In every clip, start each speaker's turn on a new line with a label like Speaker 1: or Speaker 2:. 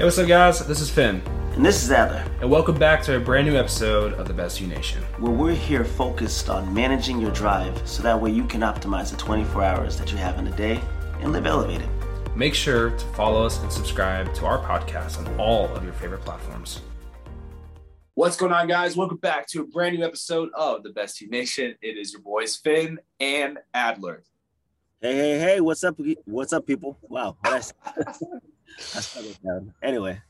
Speaker 1: Hey, what's up, guys? This is Finn,
Speaker 2: And this is Adler,
Speaker 1: and welcome back to a brand new episode of the Best You Nation.
Speaker 2: where we're here focused on managing your drive so that way you can optimize the 24 hours that you have in a day and live elevated.
Speaker 1: Make sure to follow us and subscribe to our podcast on all of your favorite platforms. What's going on, guys? Welcome back to a brand new episode of the Best You Nation. It is your boys Finn and Adler.
Speaker 2: Hey, hey, hey, what's up? What's up, people? Wow. I say? I stuck it down. Anyway,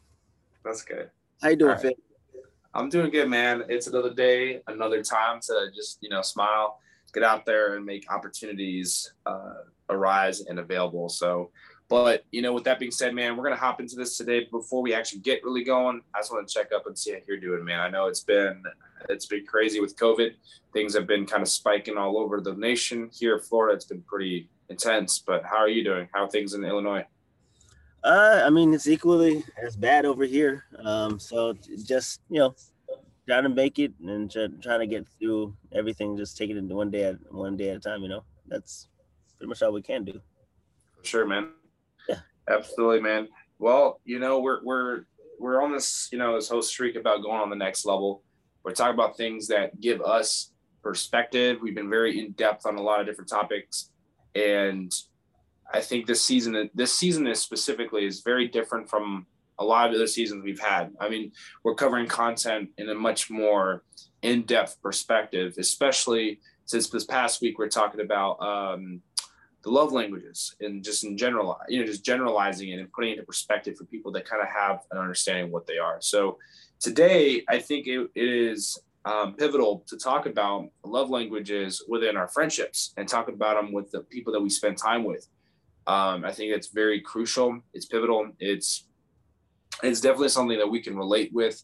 Speaker 1: That's good.
Speaker 2: how you doing,
Speaker 1: right.
Speaker 2: Finn?
Speaker 1: I'm doing good, man. It's another day, another time to just, you know, smile, get out there and make opportunities uh, arise and available. So, but, you know, with that being said, man, we're going to hop into this today. Before we actually get really going, I just want to check up and see how you're doing, man. I know it's been, it's been crazy with COVID. Things have been kind of spiking all over the nation. Here in Florida, it's been pretty intense, but how are you doing? How are things in Illinois?
Speaker 2: Uh, I mean, it's equally as bad over here. Um, so just you know, trying to make it and try, trying to get through everything. Just taking it one day at one day at a time. You know, that's pretty much all we can do.
Speaker 1: For sure, man.
Speaker 2: Yeah.
Speaker 1: Absolutely, man. Well, you know, we're we're we're on this, you know, this whole streak about going on the next level. We're talking about things that give us perspective. We've been very in depth on a lot of different topics, and I think this season, this season is specifically is very different from a lot of other seasons we've had. I mean, we're covering content in a much more in-depth perspective, especially since this past week we're talking about um, the love languages and just in general, you know, just generalizing it and putting it into perspective for people that kind of have an understanding of what they are. So today, I think it, it is um, pivotal to talk about love languages within our friendships and talk about them with the people that we spend time with. Um, I think it's very crucial. It's pivotal. It's it's definitely something that we can relate with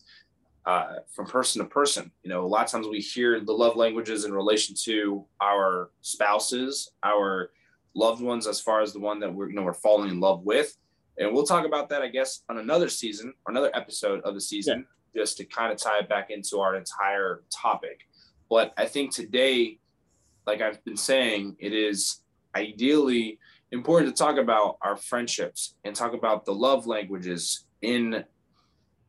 Speaker 1: uh, from person to person. You know, a lot of times we hear the love languages in relation to our spouses, our loved ones, as far as the one that we're you know we're falling in love with, and we'll talk about that, I guess, on another season or another episode of the season, just to kind of tie it back into our entire topic. But I think today, like I've been saying, it is ideally important to talk about our friendships and talk about the love languages in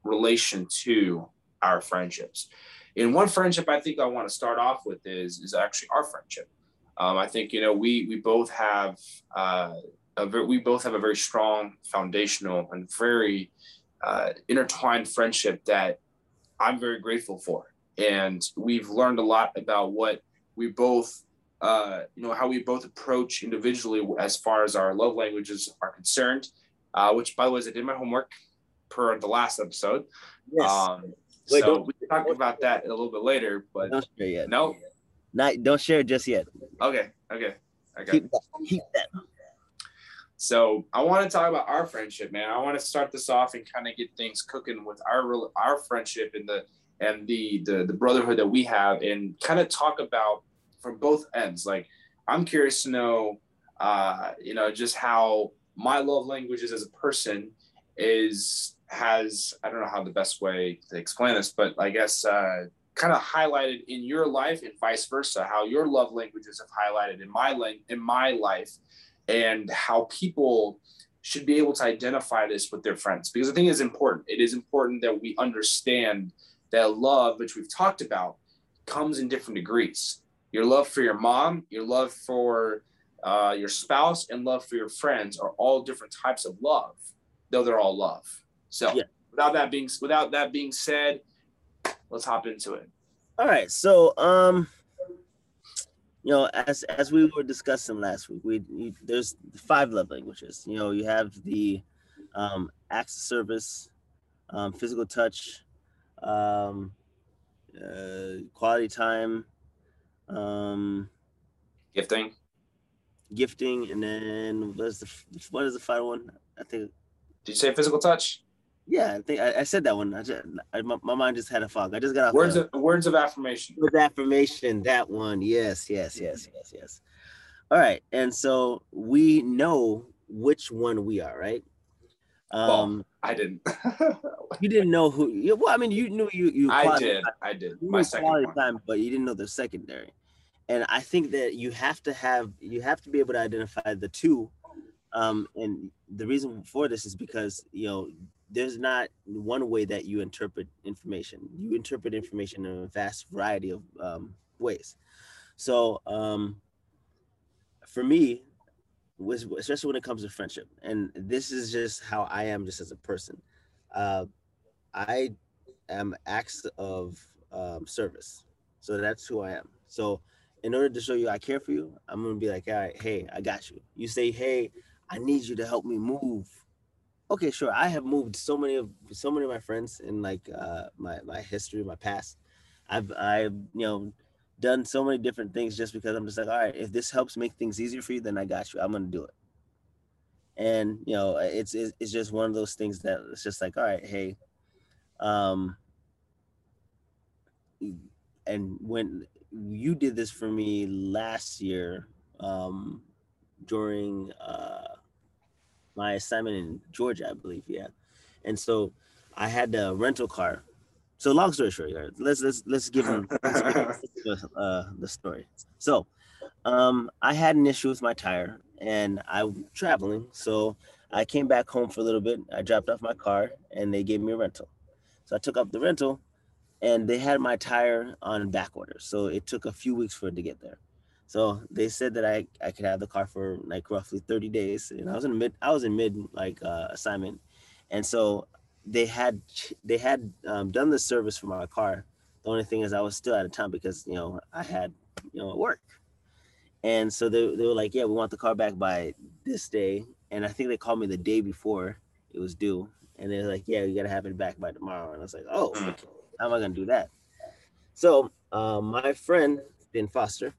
Speaker 1: relation to our friendships. And one friendship I think I want to start off with is is actually our friendship. Um, I think you know we we both have uh, a very, we both have a very strong foundational and very uh, intertwined friendship that I'm very grateful for. And we've learned a lot about what we both uh, you know how we both approach individually as far as our love languages are concerned. Uh, which, by the way, is I did my homework per the last episode.
Speaker 2: Yes.
Speaker 1: Um,
Speaker 2: Wait,
Speaker 1: so we can talk about that a little bit later. But
Speaker 2: don't share yet.
Speaker 1: no,
Speaker 2: Not don't share it just yet.
Speaker 1: okay, okay, okay.
Speaker 2: Keep that. Keep that.
Speaker 1: So I want to talk about our friendship, man. I want to start this off and kind of get things cooking with our our friendship and the and the the, the brotherhood that we have, and kind of talk about from both ends. Like I'm curious to know, uh, you know, just how my love languages as a person is has I don't know how the best way to explain this, but I guess uh, kind of highlighted in your life and vice versa. How your love languages have highlighted in my in my life and how people should be able to identify this with their friends because I think it's important. It is important that we understand that love, which we've talked about, comes in different degrees. Your love for your mom, your love for uh, your spouse, and love for your friends are all different types of love, though they're all love. So,
Speaker 2: Yeah.
Speaker 1: without that being without that being said, let's hop into it.
Speaker 2: All right. So, um, you know, as as we were discussing last week, we you, there's five love languages. You know, you have the um, acts of service, um, physical touch, um, uh, quality time, um,
Speaker 1: Gifting.
Speaker 2: gifting, and then what's the what is the final one? I think.
Speaker 1: Did you say physical touch?
Speaker 2: Yeah, I think I, I said that one. I just, I, my, my mind just had a fog. I just got
Speaker 1: Words of words of affirmation.
Speaker 2: with affirmation that one yes yes yes yes yes all right and so we know which one we are right um
Speaker 1: I didn't.
Speaker 2: you didn't know who you, well i mean you knew you you
Speaker 1: I did. I did.
Speaker 2: you
Speaker 1: My second
Speaker 2: time but you didn't know the secondary and i think that you have to have you have to be able to identify the two um and the reason for this is because you know there's not one way that you interpret information. You interpret information in a vast variety of um, ways. So um, for me, especially when it comes to friendship, and this is just how I am, just as a person. Uh, I am acts of um, service, so that's who I am. So in order to show you I care for you, I'm gonna be like, all right, hey, I got you. You say, hey, I need you to help me move. Okay, sure. I have moved so many of so many of my friends in like uh, my my history, my past. I've I've you know done so many different things just because I'm just like, all right, if this helps make things easier for you, then I got you. I'm gonna do it. And you know, it's it's just one of those things that it's just like, all right, hey, um, and when you did this for me last year um, during uh, my assignment in Georgia, I believe. Yeah, and so I had a rental car. So long story short, let's let's let's give them uh, the story. So um, I had an issue with my tire, and I'm traveling. So I came back home for a little bit. I dropped off my car, and they gave me a rental. So I took up the rental, and they had my tire on back order. So it took a few weeks for it to get there. So they said that I, I could have the car for like roughly 30 days. And I was in mid I was in mid like uh, assignment. And so they had they had um, done the service for my car. The only thing is I was still out of town because you know I had you know work. And so they, they were like, yeah, we want the car back by this day. And I think they called me the day before it was due. And they're like, yeah, you gotta have it back by tomorrow. And I was like, oh, mm. okay. How am I gonna do that? So um, my friend Ben Foster,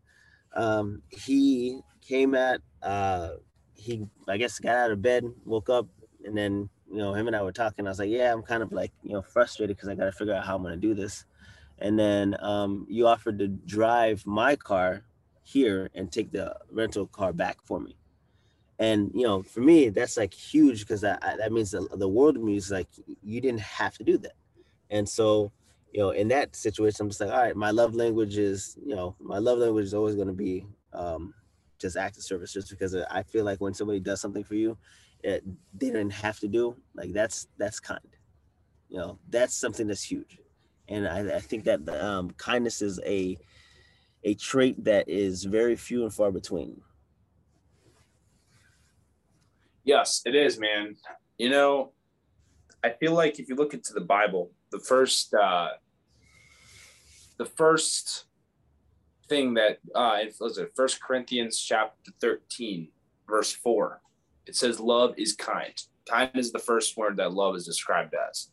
Speaker 2: um, he came at uh, he I guess got out of bed, woke up, and then you know him and I were talking. I was like, yeah, I'm kind of like you know frustrated because I got to figure out how I'm gonna do this. And then um, you offered to drive my car here and take the rental car back for me. And you know, for me, that's like huge because that that means the, the world of me is like you didn't have to do that. And so you know, in that situation, I'm just like, all right, my love language is, you know, my love language is always going to be um, just act of service, just because I feel like when somebody does something for you, they didn't have to do, like that's that's kind. You know, that's something that's huge, and I, I think that um, kindness is a a trait that is very few and far between.
Speaker 1: Yes, it is, man. You know, I feel like if you look into the Bible, the first uh, the first thing that uh, was it First Corinthians chapter thirteen, verse four. It says, "Love is kind." Kind is the first word that love is described as,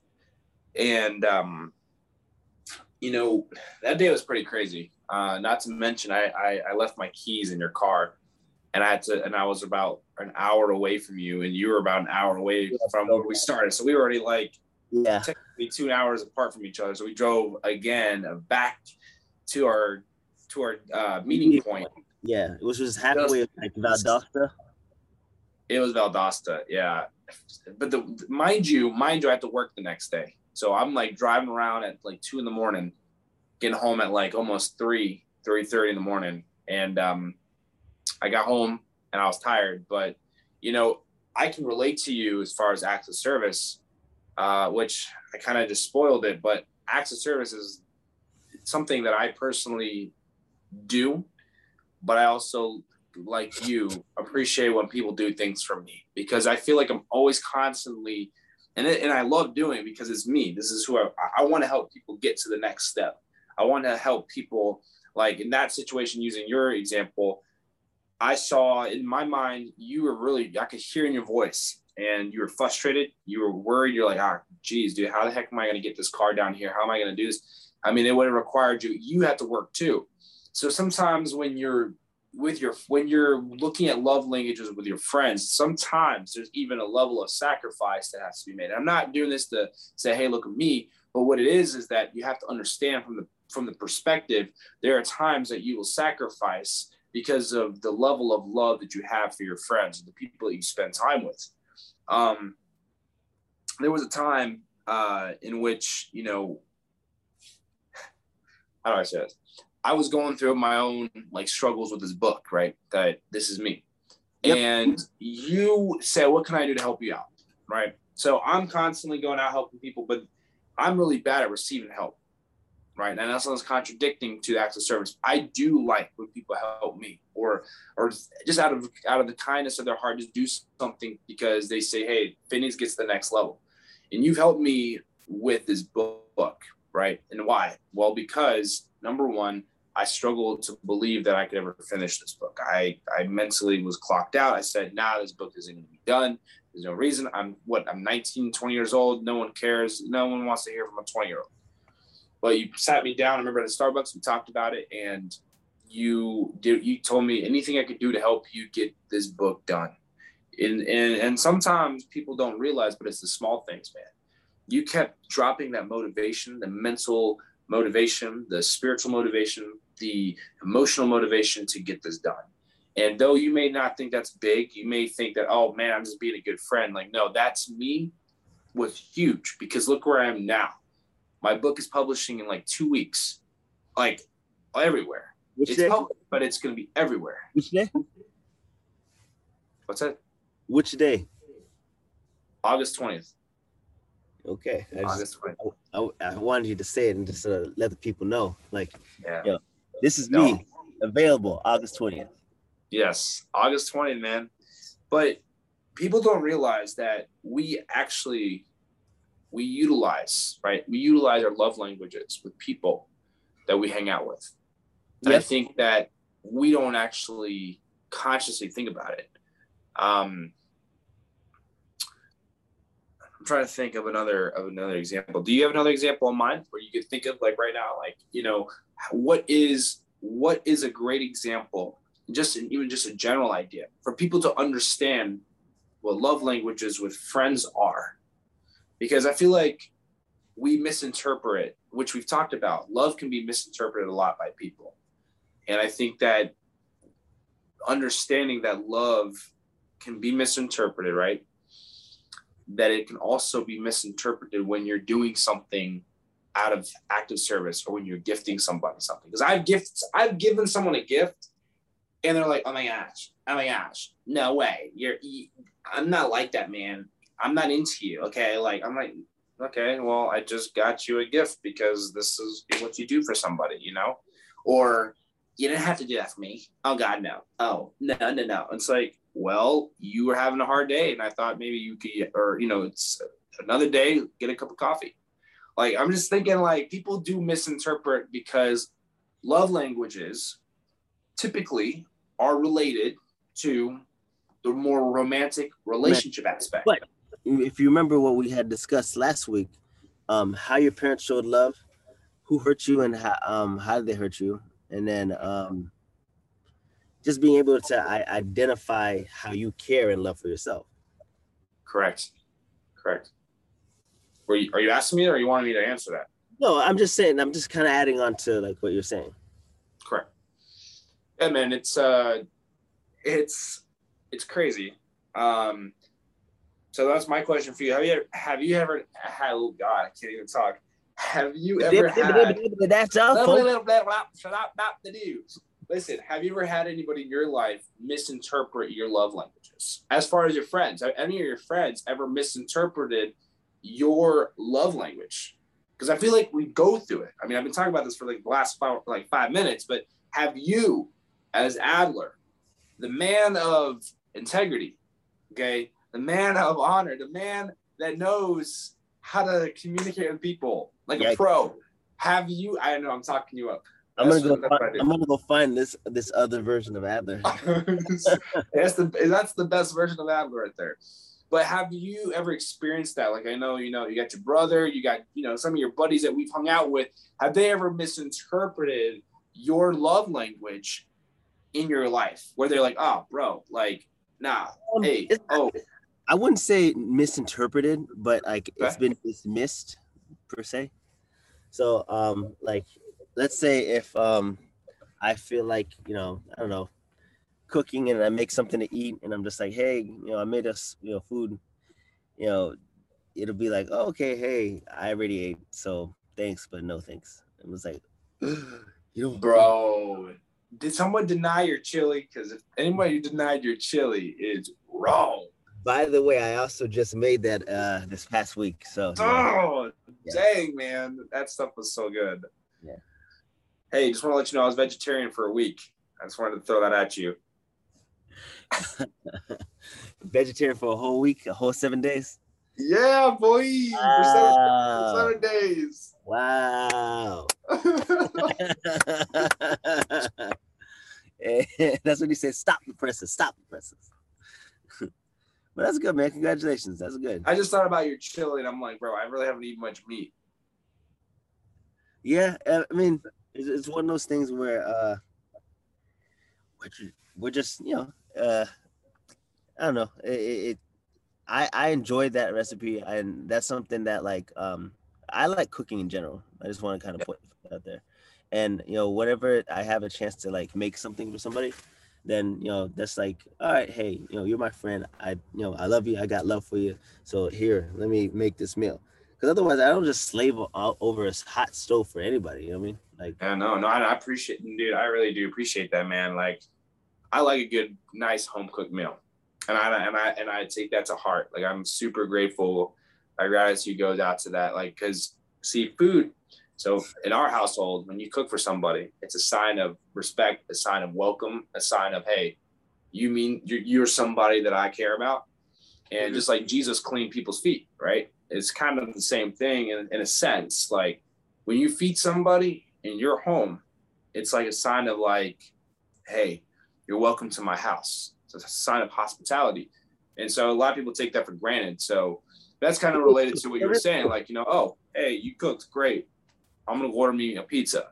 Speaker 1: and um, you know that day was pretty crazy. Uh, not to mention, I, I I left my keys in your car, and I had to, and I was about an hour away from you, and you were about an hour away from where we started. So we were already like
Speaker 2: yeah
Speaker 1: technically two hours apart from each other so we drove again back to our to our uh, meeting point
Speaker 2: yeah which was halfway just, like valdosta
Speaker 1: it was valdosta yeah. But the mind you mind you i have to work the next day. So i'm like driving around at like two in the morning getting home at like almost three three thirty in the morning. And um i got home and i was tired. But you know i can relate to you as far as of service uh, which I kind of just spoiled it. But of service is something that I personally do, but I also, like you, appreciate when people do things for me because I feel like I'm always constantly, and it, and I love doing it because it's me. This is who I, I want to help people get to the next step. I want to help people, like in that situation, using your example. I saw in my mind, you were really, I could hear in your voice and you were frustrated, you were worried, you're like, ah, geez, dude, how the heck am I going to get this car down here? How am I going to do this? I mean, it would have required you, you had to work too. So sometimes when you're with your, when you're looking at love languages with your friends, sometimes there's even a level of sacrifice that has to be made. I'm not doing this to say, hey, look at me. But what it is, is that you have to understand from the, from the perspective, there are times that you will sacrifice because of the level of love that you have for your friends, the people that you spend time with. Um, there was a time uh, in which, you know, how do I say this? I was going through my own like struggles with this book, right? That this is me. Yep. And you said, What can I do to help you out? Right. So I'm constantly going out helping people, but I'm really bad at receiving help. Right. And that sounds contradicting to acts of service. I do like when people help me or or just out of out of the kindness of their heart, just do something because they say, Hey, Phineas gets to the next level. And you've helped me with this book, right? And why? Well, because number one, I struggled to believe that I could ever finish this book. I, I mentally was clocked out. I said, nah, this book isn't going to be done. There's no reason. I'm what? I'm 19, 20 years old. No one cares. No one wants to hear from a 20 year old. But you sat me down. I remember at Starbucks, we talked about it, and you did. You told me anything I could do to help you get this book done. And and, and sometimes people don't realize, but it's the small things, man. You kept dropping that motivation, the mental motivation, the spiritual motivation, the emotional motivation to get this done. And though you may not think that's big, you may think that, oh man, I'm just being a good friend. Like, no, that's me was huge because look where I am now. My book is publishing in like two weeks, like everywhere. Which it's day? public, but it's going to be everywhere.
Speaker 2: Which day?
Speaker 1: What's that?
Speaker 2: Which day?
Speaker 1: August 20th.
Speaker 2: Okay. I, just, I, I, I, wanted you to say it and just uh, let the people know. Like, yeah. You know, this is no. me available August 20th.
Speaker 1: Yes, August 20th, man. But people don't realize that we actually we utilize, right? We utilize our love languages with people that we hang out with. And yes. I think that we don't actually consciously think about it. Um, I'm trying to think of another of another example. Do you have another example in mind where you could think of like right now, like you know, what is what is a great example just even just a general idea for people to understand what love languages with friends are. Because i feel like we misinterpret which we've talked about love can be misinterpreted a lot by people. And i think that understanding that love can be misinterpreted right? That it can also be misinterpreted when you're doing something out of active service or when you're gifting somebody something because i've gifts i've given someone a gift and they're like, "Oh my gosh, oh my gosh, no way, you're, you, I'm not like that, man. I'm not into you." Okay, like I'm like, okay, well, I just got you a gift because this is what you do for somebody, you know, or you didn't have to do that for me. Oh God, no. Oh no, no, no. It's like, well, you were having a hard day, and I thought maybe you could, or you know, it's another day, get a cup of coffee. Like I'm just thinking, like people do misinterpret because love languages typically are related to the more romantic relationship aspect.
Speaker 2: But if you remember what we had discussed last week, um, how your parents showed love, who hurt you, and how um, how did they hurt you, and then um, just being able to I- identify how you care and love for yourself.
Speaker 1: Correct. Correct. Were you, are you asking me, or you wanting me to answer that?
Speaker 2: No, I'm just saying. I'm just kind of adding on to like what you're saying.
Speaker 1: Correct yeah, man, it's uh, it's it's crazy. Um, so that's my question for you. Have you ever, have you ever had? Oh God, I can't even talk. Have you ever had? That's awful. Shut up, not the news. Listen, have you ever had anybody in your life misinterpret your love languages? As far as your friends, have any of your friends ever misinterpreted your love language? Because I feel like we go through it. I mean, I've been talking about this for like the last five, like five minutes, but have you as Adler, the man of integrity, okay, the man of honor, the man that knows how to communicate with people like yeah. a pro. Have you? I know I'm talking you up.
Speaker 2: I'm gonna go. Find, I'm gonna go find this this other version of Adler.
Speaker 1: that's the that's the best version of Adler right there. But have you ever experienced that? Like I know you know you got your brother, you got you know some of your buddies that we've hung out with. Have they ever misinterpreted your love language in your life where they're like, oh, bro, like, nah, um, hey, oh.
Speaker 2: I wouldn't say misinterpreted, but like okay. it's been dismissed per se. So, um, like, let's say if um, I feel like you know, I don't know, cooking and I make something to eat, and I'm just like, hey, you know, I made us, you know, food, you know, it'll be like, oh, okay, hey, I already ate, so thanks, but no thanks. It was like, you
Speaker 1: know, bro, did someone deny your chili? Because if anybody who denied your chili is wrong.
Speaker 2: By the way, I also just made that uh this past week. So
Speaker 1: Oh yeah. dang man, that stuff was so good.
Speaker 2: Yeah.
Speaker 1: Hey, just want to let you know I was vegetarian for a week. I just wanted to throw that at you.
Speaker 2: vegetarian for a whole week, a whole seven days.
Speaker 1: Yeah, boy. Wow. For seven, seven days.
Speaker 2: Wow. that's what he said. Stop the presses. Stop the presses. but that's good, man. Congratulations. That's good.
Speaker 1: I just thought about your chili, and I'm like, bro, I really haven't eaten much meat.
Speaker 2: Yeah, I mean, it's, one of those things where uh, we're just, you know, uh, I don't know. It, it I I enjoyed that recipe, and that's something that like um I like cooking in general. I just want to kind of put out there, and you know, whenever I have a chance to like make something for somebody, then you know that's like, all right, hey, you know, you're my friend. I you know I love you. I got love for you. So here, let me make this meal. Because otherwise, I don't just slave over a hot stove for anybody. You know what I mean? Like,
Speaker 1: yeah, no, no, I appreciate, dude. I really do appreciate that, man. Like, I like a good, nice home cooked meal and I and I and I take that to heart. Like I'm super grateful. My gratitude goes out to that. Like because see, food. So in our household, when you cook for somebody, it's a sign of respect, a sign of welcome, a sign of hey, you mean you're, you're somebody that I care about. And mm-hmm. just like Jesus cleaned people's feet, right? It's kind of the same thing in, in a sense. Like when you feed somebody in your home, it's like a sign of like, hey, you're welcome to my house It's a sign of hospitality. And so a lot of people take that for granted. So that's kind of related to what you were saying. Like, you know, oh, hey, you cooked great. I'm gonna order me a pizza.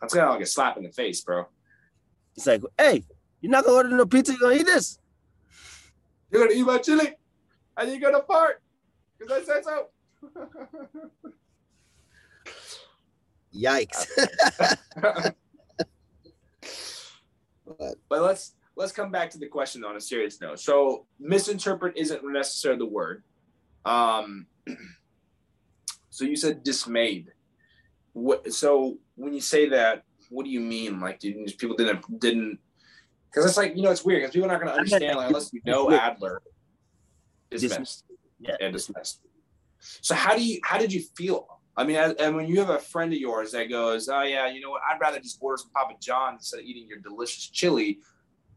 Speaker 1: That's kind of like a slap in the face, bro.
Speaker 2: It's like, hey, you're not gonna order no pizza, you're gonna eat this.
Speaker 1: You're gonna eat my chili and you're gonna fart. Because I said so.
Speaker 2: Yikes.
Speaker 1: but, but let's let's come back to the question on a serious note. So misinterpret isn't necessarily the word. Um, so you said dismayed. What? So when you say that, what do you mean? Like, did people didn't didn't? Because it's like you know it's weird because people are not going to understand like, unless you know Adler. Dismissed. Yeah. And dismissed. So how do you how did you feel? I mean, and when you have a friend of yours that goes, "Oh yeah, you know what? I'd rather just order some Papa John's instead of eating your delicious chili,"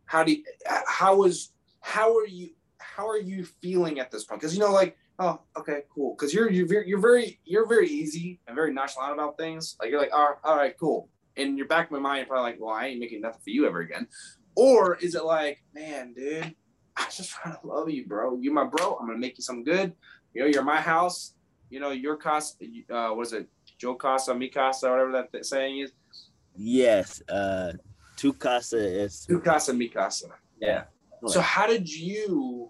Speaker 1: how do you, how was how are you how are you feeling at this point? Because you know like oh okay cool. Because you're you're very, you're very you're very easy and very nonchalant about things. Like you're like oh, all right cool. In your back of my mind you're probably like well i ain't making nothing for you ever again. Or is it like man dude i just trying to love you bro. You're my bro. I'm gonna make you something good. You know you're my house you know your cost uh what is it joe casa mi casa whatever that saying is
Speaker 2: yes uh Tu casa is
Speaker 1: Tu casa mi casa. Yeah. So how did you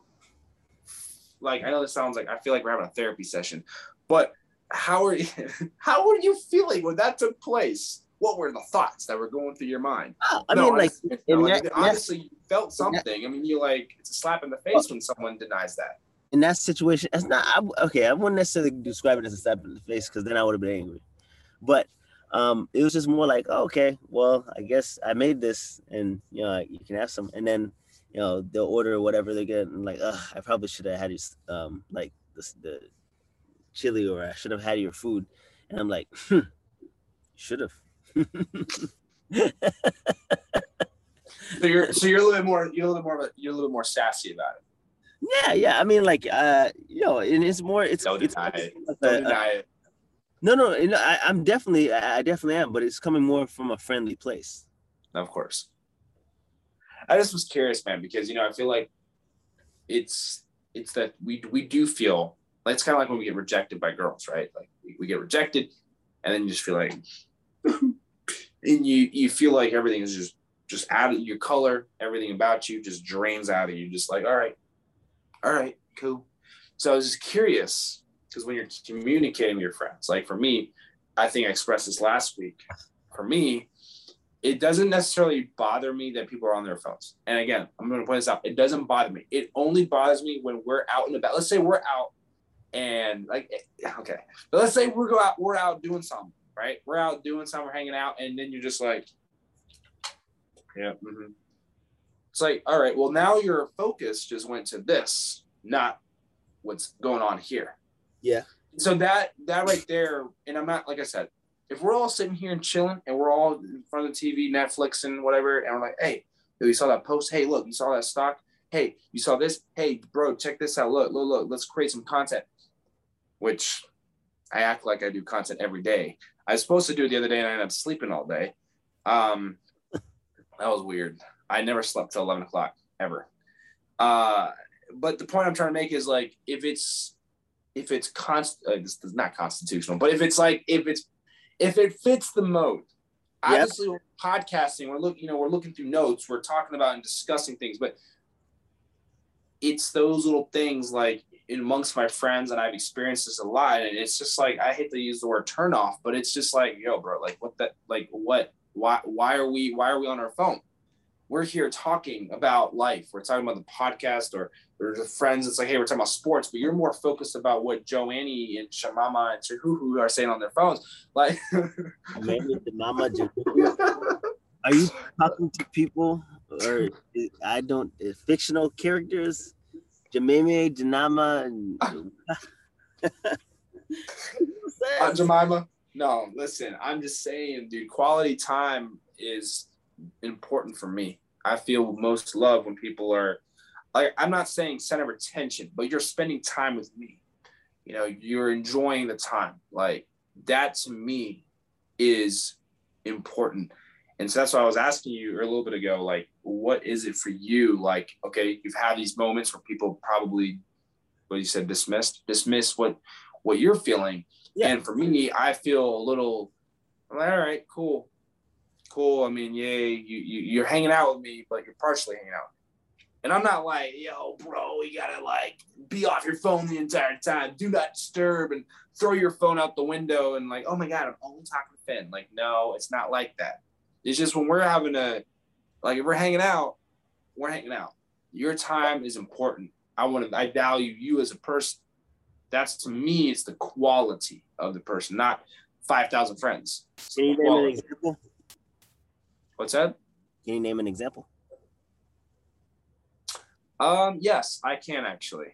Speaker 1: like I know this sounds like I feel like we're having a therapy session, but how are you how were you feeling when that took place? What were the thoughts that were going through your mind?
Speaker 2: Oh, I no, mean, like,
Speaker 1: like that, honestly, you felt something. That, I mean, you like it's a slap in the face well, when someone denies that.
Speaker 2: In that situation, it's not I, okay. I wouldn't necessarily describe it as a slap in the face because then I would have been angry. But um, it was just more like, oh, okay, well, I guess I made this, and you know, you can have some, and then you know they'll order whatever they get, and like, Ugh, I probably should have had you, um, like the, the chili, or I should have had your food, and I'm like, hmm, should have.
Speaker 1: so you're so you're a little bit more you're a little more you're a little more sassy about it.
Speaker 2: Yeah, yeah. I mean, like, uh, you know, and it's more. It's
Speaker 1: don't
Speaker 2: it's,
Speaker 1: deny it. Don't deny it.
Speaker 2: No, no, I, I'm definitely, I definitely am, but it's coming more from a friendly place.
Speaker 1: Of course. I just was curious, man, because you know I feel like it's it's that we we do feel like it's kind of like when we get rejected by girls, right? Like we, we get rejected, and then you just feel like, and you you feel like everything is just just out of your color, everything about you just drains out of you. Just like, all right, all right, cool. So I was just curious because when you're communicating with your friends, like for me, I think I expressed this last week. For me, it doesn't necessarily bother me that people are on their phones. And again, I'm going to point this out. It doesn't bother me. It only bothers me when we're out and about. Let's say we're out and like, okay, but let's say we're go out, we're out doing something, right? We're out doing something, we're hanging out, and then you're just like, yeah. Mm-hmm. It's like, all right, well, now your focus just went to this, not what's going on here.
Speaker 2: Yeah.
Speaker 1: So that that right there, and I'm not like I said, if we're all sitting here and chilling and we're all in front of the TV, Netflix and whatever, and we're like, hey, you saw that post? Hey, look, you saw that stock? Hey, you saw this? Hey, bro, check this out. Look, look, look, let's create some content. Which I act like I do content every day. I was supposed to do it the other day and I ended up sleeping all day. Um, that was weird. I never slept till 11 o'clock ever. Uh, but the point I'm trying to make is like, if it's, if it's const, uh, it's not constitutional, but if it's like, if it's, if it fits the mode, yep. obviously we're podcasting, we're looking, you know, we're looking through notes, we're talking about and discussing things, but it's those little things like amongst my friends and I've experienced this a lot. And it's just like, I hate to use the word turn off, but it's just like, yo, bro, like what that, like what, why, why are we, why are we on our phone? We're here talking about life. We're talking about the podcast or, or the friends. It's like, hey, we're talking about sports, but you're more focused about what Joannie and Shamama and Chihuhu are saying on their phones. Like,
Speaker 2: are you talking to people or I don't, fictional characters? Jameme, Janama, and
Speaker 1: uh, Jemima. No, listen, I'm just saying, dude, quality time is important for me. I feel most love when people are like, I'm not saying center of attention, but you're spending time with me. You know, you're enjoying the time. Like that to me is important. And so that's why I was asking you a little bit ago, like, what is it for you? Like, okay, you've had these moments where people probably, what you said, dismissed, dismiss what what you're feeling. Yeah. And for me, I feel a little, like, all right, cool, cool. I mean, yay, you, you you're hanging out with me, but you're partially hanging out. And I'm not like, yo, bro, you gotta like be off your phone the entire time. Do not disturb and throw your phone out the window and like, oh my god, I'm only talking to Finn. Like, no, it's not like that. It's just when we're having a, like if we're hanging out, we're hanging out. Your time is important. I want to, I value you as a person. That's to me, it's the quality of the person, not 5,000 friends.
Speaker 2: Can you name an example?
Speaker 1: What's that?
Speaker 2: Can you name an example?
Speaker 1: Um, yes, I can actually.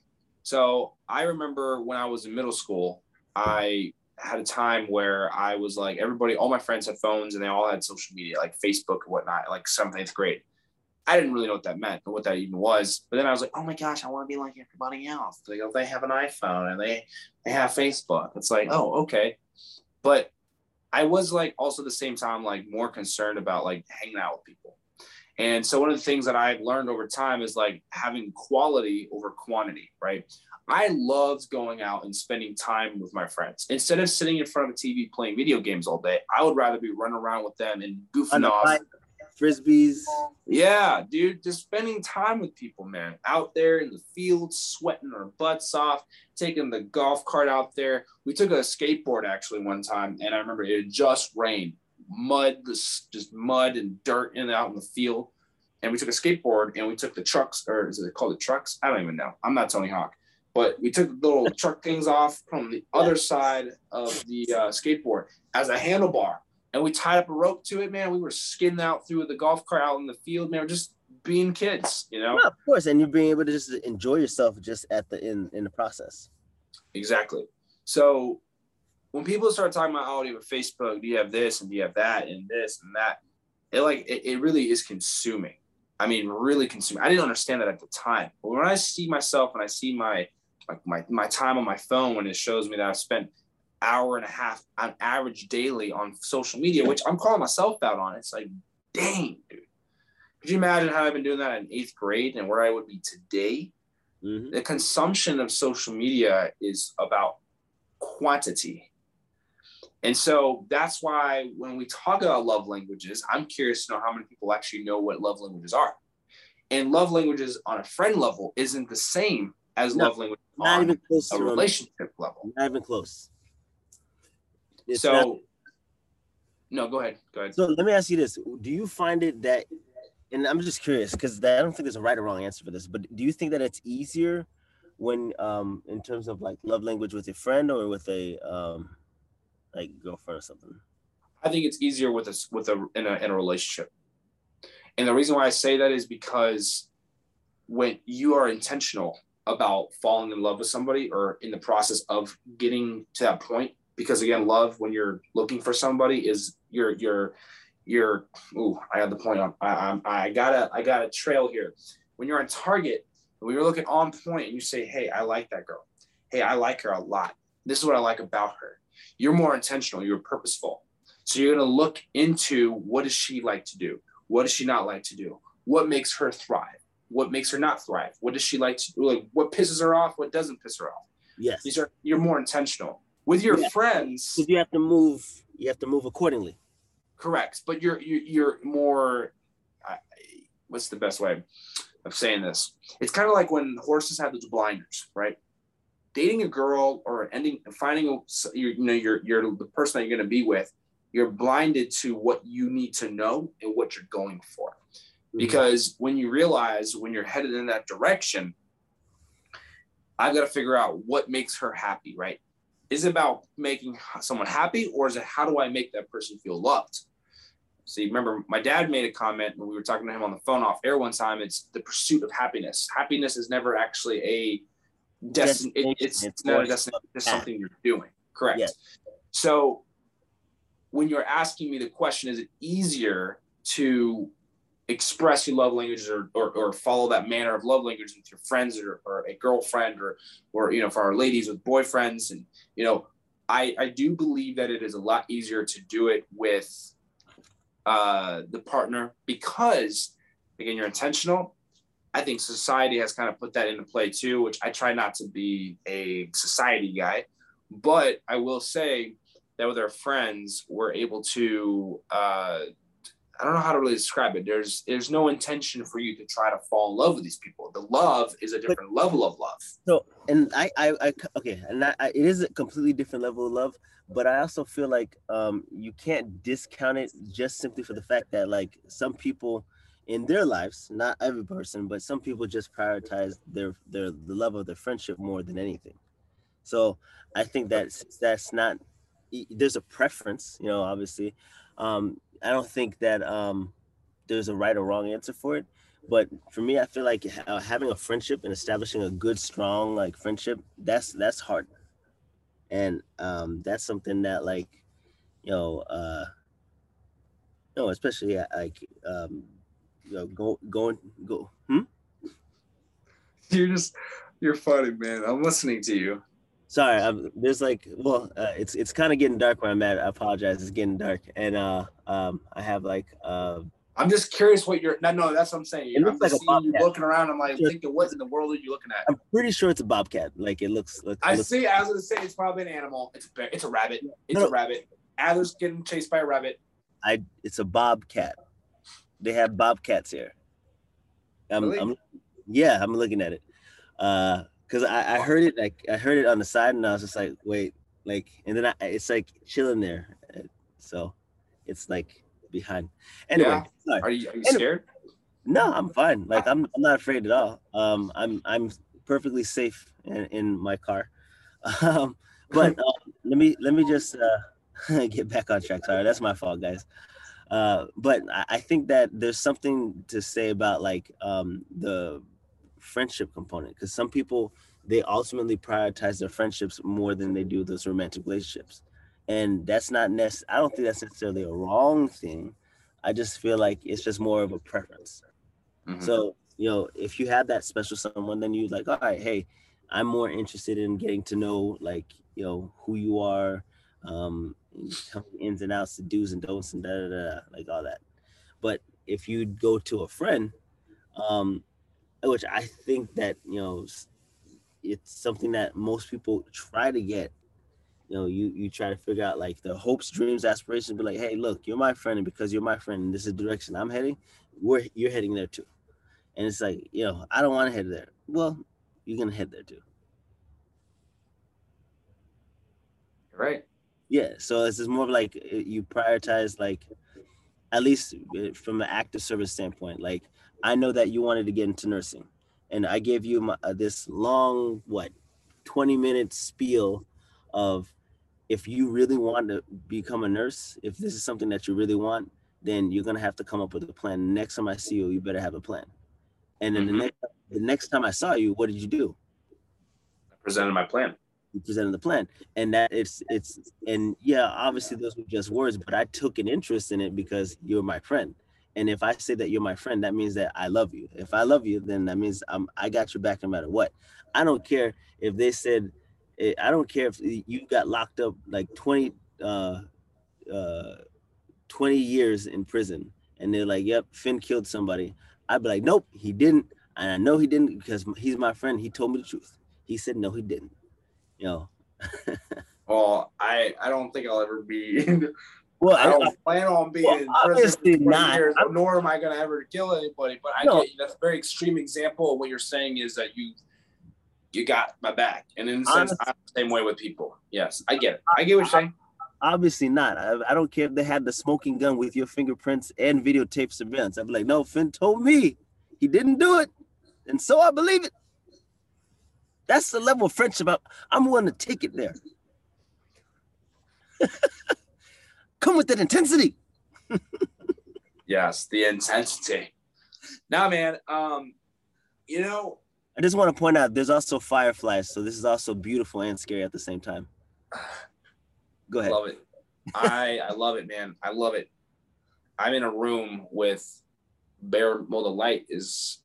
Speaker 1: So I remember when I was in middle school, I had a time where I was like, everybody, all my friends had phones and they all had social media, like Facebook and whatnot, like seventh, eighth grade. I didn't really know what that meant or what that even was. But then I was like, oh my gosh, I want to be like everybody else. They they have an iPhone and they they have Facebook. It's like, oh, okay. But I was like also at the same time like more concerned about like hanging out with people. And so one of the things that I've learned over time is like having quality over quantity, right? I loved going out and spending time with my friends. Instead of sitting in front of a TV playing video games all day, I would rather be running around with them and goofing off.
Speaker 2: Frisbees.
Speaker 1: Yeah, dude, just spending time with people, man. Out there in the field, sweating our butts off, taking the golf cart out there. We took a skateboard actually one time, and I remember it just rained, mud, just mud and dirt in out in the field. And we took a skateboard and we took the trucks, or is it called the trucks? I don't even know. I'm not Tony Hawk but we took the little truck things off from the other side of the uh, skateboard as a handlebar and we tied up a rope to it man. We were skidding out through the golf cart out in the field man. We're just being kids you know?
Speaker 2: Yeah, of course and you're being able to just enjoy yourself just at the in in the process.
Speaker 1: Exactly. So when people start talking about oh do you have facebook? Do you have this? And do you have that? And this and that. It like it, it really is consuming. I mean, really consuming. I didn't understand that at the time. But when I see myself and I see my like my, my time on my phone when it shows me that I've spent hour and a half on average daily on social media, which I'm calling myself out on. It's like, dang, dude. Could you imagine how I've been doing that in eighth grade and where I would be today? Mm-hmm. The consumption of social media is about quantity. And so that's why when we talk about love languages, I'm curious to know how many people actually know what love languages are. And love languages on a friend level isn't the same as no, love language not even close a relationship level.
Speaker 2: Not even close.
Speaker 1: It's so, not, no, go ahead. Go ahead.
Speaker 2: So let me ask you this: Do you find it that, and I'm just curious because I don't think there's a right or wrong answer for this, but do you think that it's easier when, um, in terms of like love language with a friend or with a, um, like girlfriend or something?
Speaker 1: I think it's easier with a with a in a in a relationship. And the reason why I say that is because when you are intentional about falling in love with somebody or in the process of getting to that point, because again, love when you're looking for somebody is you're you're you're ooh, I had the point on I, I I got a I got a trail here. When you're on target, when you're looking on point and you say, Hey, I like that girl. Hey, I like her a lot. This is what I like about her. You're more intentional, you're purposeful. So you're gonna look into what does she like to do? What does she not like to do? What makes her thrive? What makes her not thrive? What does she like to do? Like what pisses her off? What doesn't piss her off?
Speaker 2: Yes.
Speaker 1: These are you're more intentional. With your
Speaker 2: Yeah.
Speaker 1: friends,
Speaker 2: Because you have to move. You have to move accordingly.
Speaker 1: correct, but you're you're, you're more I, what's the best way of saying this? It's kind of like when horses have those blinders, right? Dating a girl or ending finding a, you you know you're you're the person that you're going to be with, you're blinded to what you need to know and what you're going for. Mm-hmm. because when you realize when you're headed in that direction i've got to figure out what makes her happy right is it about making someone happy or is it how do i make that person feel loved? See remember my dad made a comment when we were talking to him on the phone off air one time it's the pursuit of happiness. Happiness is never actually a destination it, it's, it's not a destination it's something you're doing correct?
Speaker 2: Yes.
Speaker 1: so when you're asking me the question is it easier to express your love languages or, or, or follow that manner of love language with your friends or, or a girlfriend or or you know for our ladies with boyfriends and you know I I do believe that it is a lot easier to do it with uh, the partner because again you're intentional. I think society has kind of put that into play too, which I try not to be a society guy, but I will say that with our friends we're able to uh, I don't know how to really describe it. There's there's no intention for you to try to fall in love with these people. The love is a different level of love.
Speaker 2: So, and I, I, I okay, and I, I, it is a completely different level of love, but I also feel like um, you can't discount it just simply for the fact that like some people in their lives, not every person, but some people just prioritize their their the love of their friendship more than anything. So I think that that's not there's a preference, you know, obviously. Um, I don't think that um, there's a right or wrong answer for it but for me i feel like uh, having a friendship and establishing a good strong like friendship that's that's hard and um that's something that like you know uh you especially like um you know go going go hmm?
Speaker 1: You're just you're funny, man. I'm listening to you.
Speaker 2: Sorry I'm, there's like well uh, it's it's kind of getting dark where i'm at i apologize it's getting dark and uh um i have like uh
Speaker 1: I'm just curious what you're. No, no, that's what I'm saying.
Speaker 2: It
Speaker 1: I'm
Speaker 2: looks like a bobcat.
Speaker 1: looking around. I'm like
Speaker 2: Sure.
Speaker 1: thinking, what in the world are you looking at?
Speaker 2: i'm pretty sure it's a bobcat like it looks, looks
Speaker 1: I
Speaker 2: looks-
Speaker 1: see. I was gonna say it's probably an animal. It's a bear. It's a rabbit. It's
Speaker 2: No.
Speaker 1: a rabbit. Adler's getting chased by a rabbit.
Speaker 2: I it's a bobcat. They have bobcats here. I'm,
Speaker 1: Really?
Speaker 2: I'm yeah, I'm looking at it. Uh because I, I heard it like I heard it on the side and I was just like, wait, like and then I it's like chilling there. So it's like behind. Anyway,
Speaker 1: Yeah. Are you, are you
Speaker 2: Anyway.
Speaker 1: scared?
Speaker 2: No, I'm fine. Like I'm I'm not afraid at all. Um I'm I'm perfectly safe in, in my car. Um but uh, let me let me just uh get back on track. Sorry, that's my fault, guys. Uh but I, I think that there's something to say about like um the friendship component because some people they ultimately prioritize their friendships more than they do those romantic relationships. And that's not nec- I don't think that's necessarily a wrong thing. I just feel like it's just more of a preference.
Speaker 1: Mhm.
Speaker 2: So, you know, if you have that special someone, then you like, all right, hey, I'm more interested in getting to know like, you know, who you are, um, and tell me ins and outs, the do's and don'ts and da da da, da, like all that. But if you go to a friend, um, which I think that, you know, it's something that most people try to get. You know, you you try to figure out like the hopes, dreams, aspirations, be like, hey, look, you're my friend, and because you're my friend, and this is the direction I'm heading, we're you're heading there too. And it's like, you know, I don't want to head there. Well, you're gonna head there too.
Speaker 1: Right.
Speaker 2: Yeah. So it's just more of like uh, you prioritize like, at least uh, from an active service standpoint. Like I know that you wanted to get into nursing, and I gave you my, uh, this long what, twenty minute spiel of if you really want to become a nurse, if this is something that you really want, then you're gonna have to come up with a plan. Next time I see you, you better have a plan. And then
Speaker 1: Mhm.
Speaker 2: the next the next time I saw you, what did you do?
Speaker 1: I presented my plan.
Speaker 2: You presented the plan, and that it's it's and yeah, obviously those were just words, but I took an interest in it because you're my friend. And if I say that you're my friend, that means that I love you. If I love you, then that means I'm I got your back no matter what. I don't care if they said eh, I don't care if you got locked up like 20 uh uh 20 years in prison and they're like, "Yep, Finn killed somebody." I'd be like, "Nope, he didn't." And I know he didn't because he's my friend. He told me the truth. He said no, he didn't. You know.
Speaker 1: Well, I I don't think I'll ever be.
Speaker 2: Well,
Speaker 1: I
Speaker 2: I,
Speaker 1: don't plan on being
Speaker 2: Well,
Speaker 1: in prison for
Speaker 2: obviously
Speaker 1: 20
Speaker 2: not.
Speaker 1: years,
Speaker 2: I'm-
Speaker 1: nor am I going to ever kill anybody. But I
Speaker 2: No.
Speaker 1: get. That's a very extreme example. of What you're saying is that you you got my back, and in a sense,
Speaker 2: Honest-
Speaker 1: I'm the same way with people. Yes, I get it. I get what you're saying.
Speaker 2: obviously not. I, I don't care if they had the smoking gun with your fingerprints and videotape surveillance. I'd be like, no, Finn told me he didn't do it, and so I believe it. That's the level of friendship I, I'm willing to take it there. Come with that intensity.
Speaker 1: Yes, the intensity. Now, man, um, you know,
Speaker 2: I just want to point out there's also fireflies, so this is also beautiful and scary at the same time. Go ahead.
Speaker 1: love it. I I love it, man. I love it. I'm in a room with bare. Well, the light is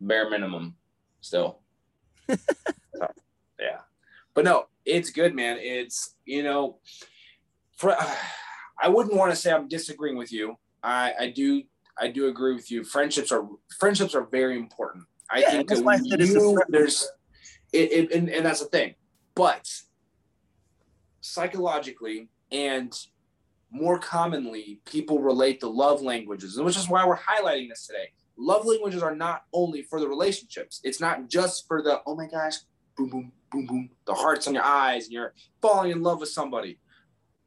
Speaker 1: bare minimum still. So, yeah, but no, it's good, man. It's you know, for I wouldn't want to say I'm disagreeing with you. I I do I do agree with you. Friendships are friendships are very important. I
Speaker 2: Yeah,
Speaker 1: think that
Speaker 2: why
Speaker 1: when
Speaker 2: a
Speaker 1: you, there's it, it and, and that's the thing. But psychologically and more commonly, people relate the love languages, which is why we're highlighting this today. Love languages are not only for the relationships. It's not just for the oh my gosh, boom boom boom boom, the hearts on your eyes, and you're falling in love with somebody.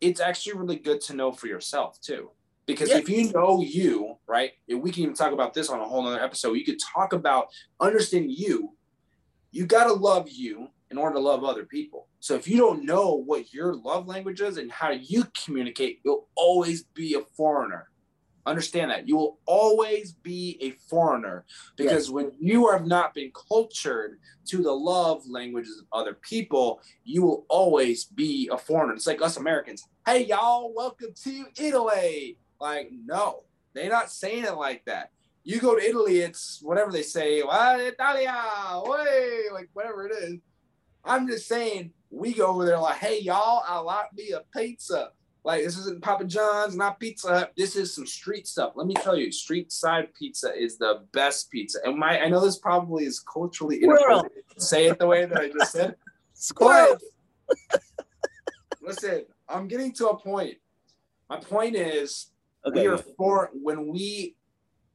Speaker 1: It's actually really good to know for yourself too. Because if you know you, right, and we can even talk about this on a whole other episode, you could talk about understanding you. You gotta love you in order to love other people. So if you don't know what your love language is and how you communicate, you'll always be a foreigner. Understand that. You will always be a foreigner because when you have not been cultured to the love languages of other people, you will always be a foreigner. It's like us Americans. Hey, y'all, welcome to Italy. Like, no, they're not saying it like that. You go to Italy, it's whatever they say, "Ah, Italia, way, like whatever it is. I'm just saying, we go over there like, hey, y'all, I like me a pizza. Like, this isn't Papa John's, not Pizza Hut. This is some street stuff. Let me tell you, street side pizza is the best pizza. And my, I know this probably is culturally inappropriate to say it the way that I just said.
Speaker 2: Squirrel.
Speaker 1: Listen, I'm getting to a point. My point is,
Speaker 2: Okay.
Speaker 1: we are for when we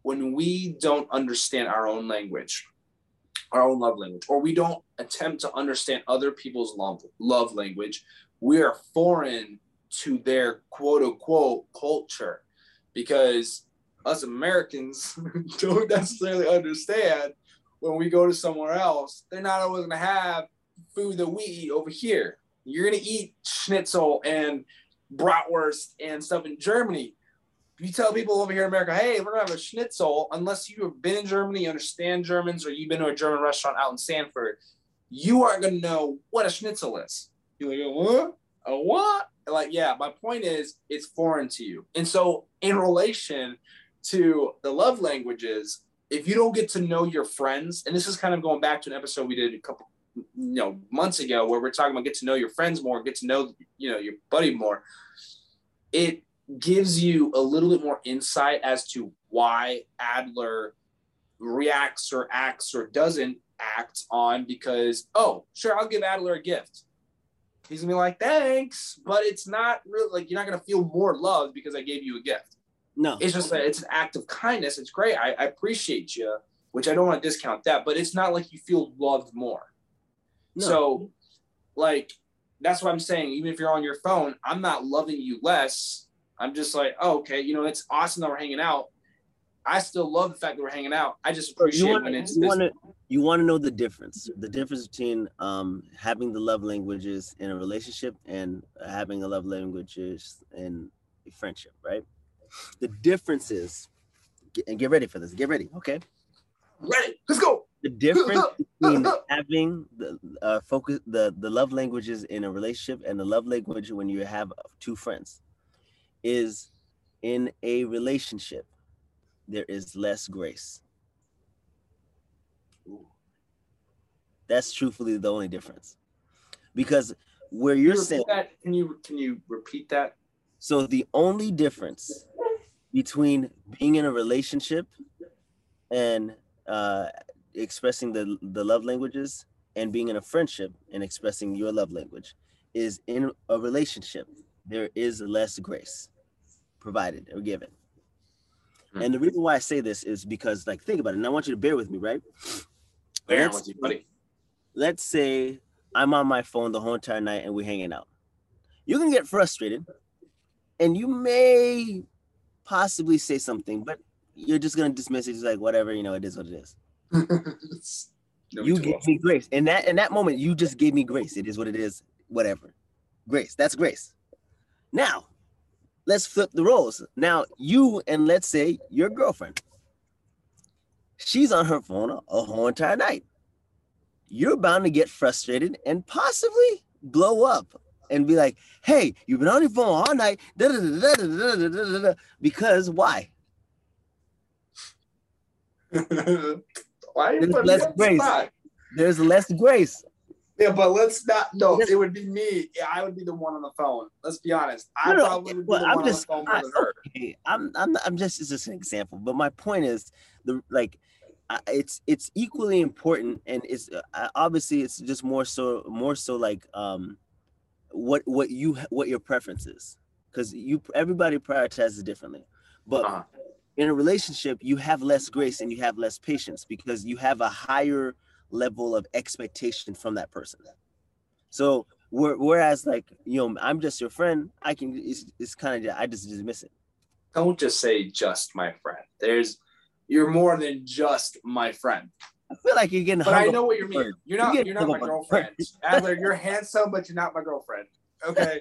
Speaker 1: when we don't understand our own language our own love language or we don't attempt to understand other people's love, love language we are foreign to their quote unquote culture because us americans don't necessarily understand when we go to somewhere else they're not always to have food that we eat over here you're to eat schnitzel and bratwurst and stuff in germany you tell people over here in America, hey, we're gonna have a schnitzel, unless you have been in Germany, understand Germans, or you've been to a German restaurant out in Sanford, you aren't gonna know what a schnitzel is. You're like, what? A what? Like, yeah, my point is it's foreign to you. And so in relation to the love languages, if you don't get to know your friends, and this is kind of going back to an episode we did a couple you know months ago where we're talking about get to know your friends more, get to know you know your buddy more. It gives you a little bit more insight as to why Adler reacts or acts or doesn't act on because oh sure I'll give Adler a gift. He's gonna be like thanks, but it's not really like you're not gonna feel more loved because I gave you a gift.
Speaker 2: No.
Speaker 1: It's just that it's an act of kindness. It's great. I, I appreciate you, which I don't want to discount that, but it's not like you feel loved more.
Speaker 2: No.
Speaker 1: So, like, that's what I'm saying. Even if you're on your phone, I'm not loving you less. I'm just like, oh, okay, you know, it's awesome that we're hanging out. I still love the fact that we're hanging out. I just appreciate
Speaker 2: you want
Speaker 1: when it's
Speaker 2: you
Speaker 1: this-
Speaker 2: want to you want to know the difference the difference between um having the love languages in a relationship and having a love languages in a friendship right The difference is, and get ready for this. Get ready, okay?
Speaker 1: Ready. Let's go.
Speaker 2: The difference between having the uh, focus, the the love languages in a relationship, and the love language when you have two friends, is in a relationship, there is less grace. That's truthfully the only difference, because where you're saying
Speaker 1: that, can you can you repeat that?
Speaker 2: So the only difference between being in a relationship and uh, expressing the the love languages and being in a friendship and expressing your love language is in a relationship there is less grace provided or given. Hmm. And the reason why I say this is because, like, think about it. And I want you to bear with me, right?
Speaker 1: Bear with you, buddy.
Speaker 2: Let's say I'm on my phone the whole entire night and we're hanging out. You can get frustrated and you may possibly say something, but you're just gonna dismiss it. It's like whatever, you know, it is what it is. you gave me grace. In that in that moment, you just gave me grace. It is what it is, whatever. Grace. That's grace. Now, let's flip the roles. Now, you and let's say your girlfriend. She's on her phone a whole entire night you're bound to get frustrated and possibly blow up and be like, hey, you've been on your phone all night. Because why?
Speaker 1: why
Speaker 2: There's less grace. There's less grace.
Speaker 1: Yeah, but let's not. No, it would be me. Yeah, I would be the one on the phone. Let's be honest. I no, probably would be the I'm one just, on the phone I, her.
Speaker 2: Okay. I'm, I'm, I'm just, it's just an example. But my point is, the like, it's it's equally important and it's uh, obviously it's just more so more so like um what what you what your preference is because you everybody prioritizes differently but uh-huh. in a relationship you have less grace and you have less patience because you have a higher level of expectation from that person so whereas like you know i'm just your friend i can it's, it's kind of i just dismiss it
Speaker 1: don't just say just my friend there's you're more than just my friend.
Speaker 2: I feel like you're getting.
Speaker 1: But I know what you mean. You're not. You're, you're not my girlfriend. Adler, you're handsome, but you're not my girlfriend. Okay,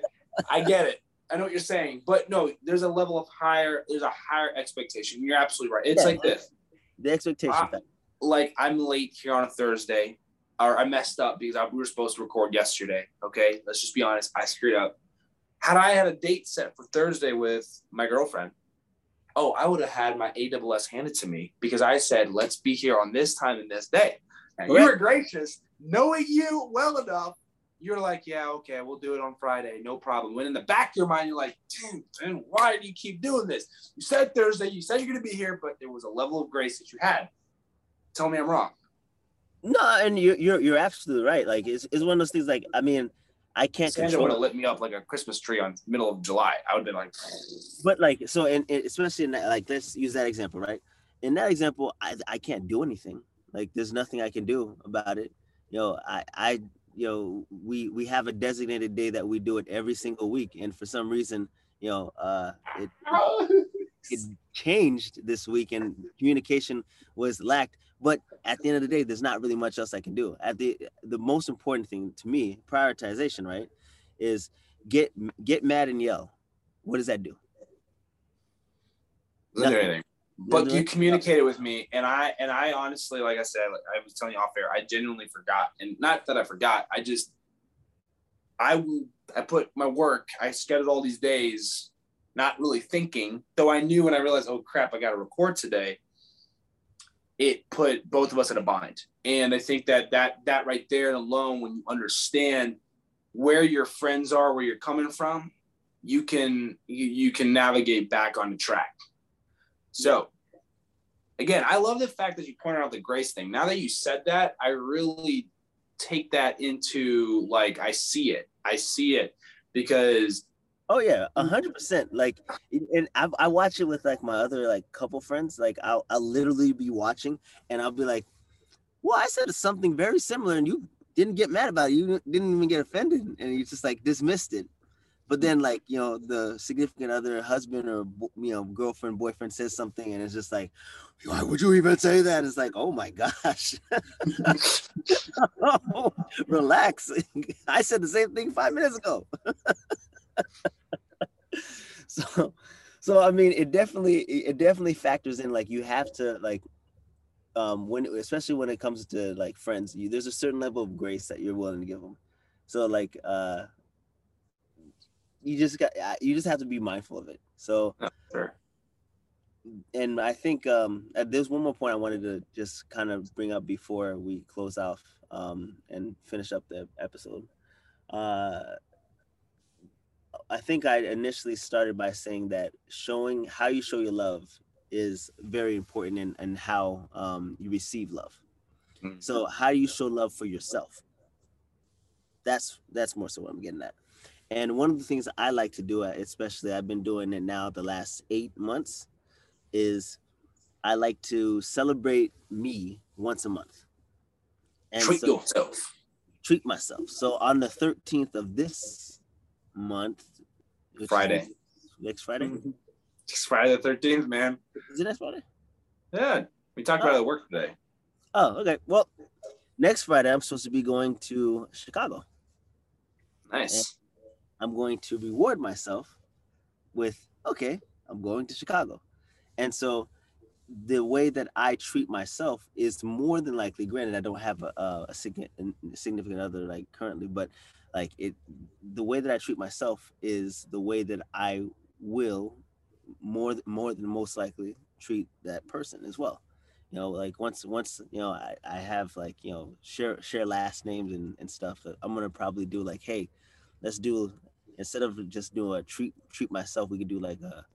Speaker 1: I get it. I know what you're saying, but no, there's a level of higher. There's a higher expectation. You're absolutely right. It's yeah, like this.
Speaker 2: The expectation. I,
Speaker 1: like I'm late here on a Thursday, or I messed up because I, we were supposed to record yesterday. Okay, let's just be honest. I screwed up. Had I had a date set for Thursday with my girlfriend, oh, I would have had my AWS handed to me because I said, let's be here on this time and this day. And you were gracious, knowing you well enough. You're like, yeah, okay, we'll do it on Friday, no problem. When in the back of your mind, you're like, dude, then why do you keep doing this? You said Thursday, you said you're going to be here, but there was a level of grace that you had. Tell me I'm wrong.
Speaker 2: No, and you're you're, you're absolutely right. Like it's, it's one of those things. Like I mean, I can't
Speaker 1: Sandra control. would have lit me up like a Christmas tree on middle of July. I would have been like,
Speaker 2: but like so, and especially in that, like let's use that example, right? In that example, I I can't do anything. Like there's nothing I can do about it. You know, I I you know we we have a designated day that we do it every single week, and for some reason, you know, uh, it it changed this week, and communication was lacked. But at the end of the day, there's not really much else I can do. At the the most important thing to me, prioritization, right, is get get mad and yell. What does that do?
Speaker 1: Doesn't do anything. But you communicated with me, and I and I honestly, like I said, like I was telling you off air, I genuinely forgot, and not that I forgot, I just I I put my work, I scheduled all these days, not really thinking, though I knew when I realized, oh crap, I got to record today it put both of us in a bind. And I think that that that right there alone, when you understand where your friends are, where you're coming from, you can you, you can navigate back on the track. So again, I love the fact that you pointed out the grace thing. Now that you said that, I really take that into like I see it. I see it because
Speaker 2: Oh yeah, a mm-hmm. hundred percent. Like, and I, I watch it with like my other like couple friends. Like, I'll, I'll literally be watching, and I'll be like, "Well, I said something very similar, and you didn't get mad about it. You didn't even get offended, and you just like dismissed it." But then, like you know, the significant other, husband or you know, girlfriend, boyfriend says something, and it's just like, "Why would you even say that?" It's like, "Oh my gosh, oh, relax." I said the same thing five minutes ago. so so I mean, it definitely it definitely factors in. Like you have to like um when especially when it comes to like friends, you there's a certain level of grace that you're willing to give them. So like uh you just got you just have to be mindful of it. So sure. And I think um there's one more point I wanted to just kind of bring up before we close off um and finish up the episode. Uh I think I initially started by saying that showing how you show your love is very important in, in how um, you receive love. Mm-hmm. So how do you show love for yourself? That's that's more so what I'm getting at. And one of the things I like to do, especially I've been doing it now the last eight months, is I like to celebrate me once a month.
Speaker 1: And treat so, yourself.
Speaker 2: Treat myself. So on the 13th of this month,
Speaker 1: Friday.
Speaker 2: Next Friday? Mm-hmm.
Speaker 1: It's Friday the 13th, man.
Speaker 2: Is it next Friday?
Speaker 1: Yeah. We talked oh. about it at work today.
Speaker 2: Oh, okay. Well, next Friday, I'm supposed to be going to Chicago.
Speaker 1: Nice. And
Speaker 2: I'm going to reward myself with, okay, I'm going to Chicago. And so the way that I treat myself is more than likely, granted, I don't have a, a, significant other like currently, but like it the way that i treat myself is the way that i will more more than most likely treat that person as well. You know like once once you know i, I have like you know share share last names and, and stuff i'm gonna probably do like hey let's do instead of just doing a treat treat myself we could do like a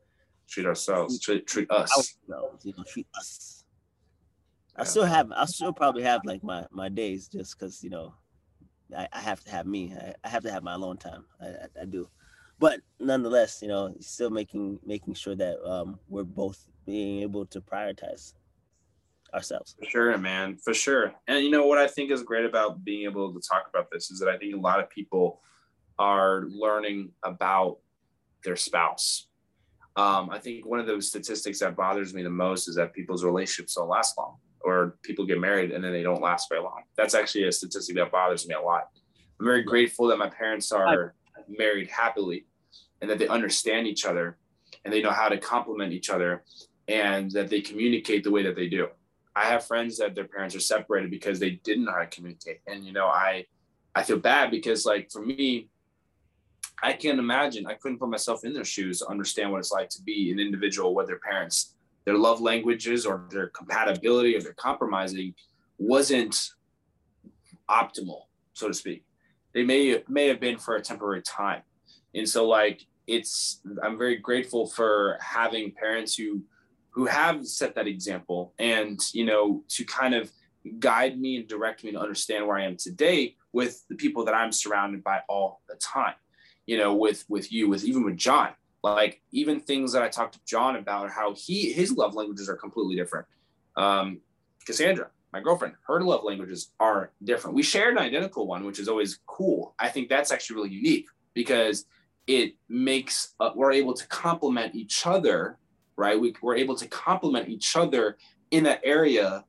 Speaker 1: treat ourselves treat, treat us.
Speaker 2: you know treat us. Yeah. i still have i still probably have like my my days just because you know I, I have to have me. I, I, have to have my alone time. I, I, do, but nonetheless, you know, still making making sure that um, we're both being able to prioritize ourselves.
Speaker 1: For sure, man, for sure. And you know what I think is great about being able to talk about this is that I think a lot of people are learning about their spouse. Um, I think one of those statistics that bothers me the most is that people's relationships don't last long or people get married and then they don't last very long. That's actually a statistic that bothers me a lot. I'm very grateful that my parents are married happily and that they understand each other and they know how to complement each other and that they communicate the way that they do. I have friends that their parents are separated because they didn't know how to communicate. And you know, I I feel bad because like for me, I can't imagine, I couldn't put myself in their shoes to understand what it's like to be an individual with their parents their love languages or their compatibility or their compromising wasn't optimal, so to speak. They may may have been for a temporary time. And so like it's I'm very grateful for having parents who who have set that example and you know to kind of guide me and direct me to understand where I am today with the people that I'm surrounded by all the time. You know, with with you, with even with John like even things that I talked to John about how he his love languages are completely different. Um, Cassandra, my girlfriend, her love languages are different. We shared an identical one, which is always cool. I think that's actually really unique because it makes uh, we're able to complement each other, right? We, we're able to complement each other in that area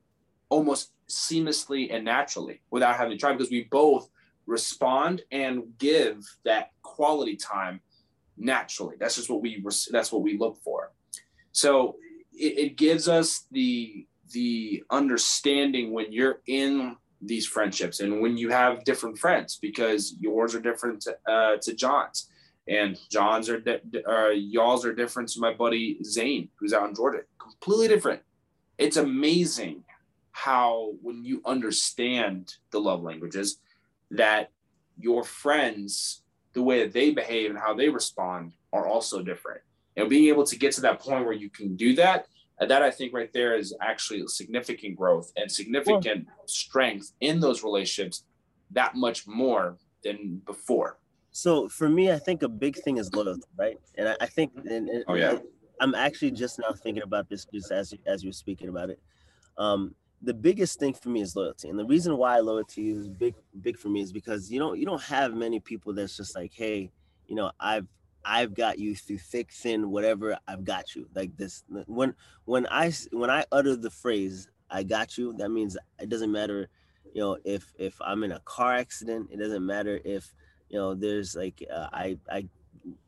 Speaker 1: almost seamlessly and naturally without having to try because we both respond and give that quality time naturally. That's just what we that's what we look for. So it, it gives us the the understanding when you're in these friendships and when you have different friends because yours are different to, uh, to John's and John's are di- uh, y'all's are different to my buddy Zane who's out in Georgia completely different it's amazing how when you understand the love languages that your friends the way that they behave and how they respond are also different. And being able to get to that point where you can do that, that I think right there is actually significant growth and significant well, strength in those relationships that much more than before.
Speaker 2: So for me, I think a big thing is loyalty, right? And I, I think, and, and,
Speaker 1: oh yeah,
Speaker 2: I'm actually just now thinking about this just as as you're speaking about it. Um, the biggest thing for me is loyalty and the reason why loyalty is big big for me is because you don't you don't have many people that's just like hey you know i've i've got you through thick thin whatever i've got you like this when when i when i utter the phrase i got you that means it doesn't matter you know if if i'm in a car accident it doesn't matter if you know there's like uh, i i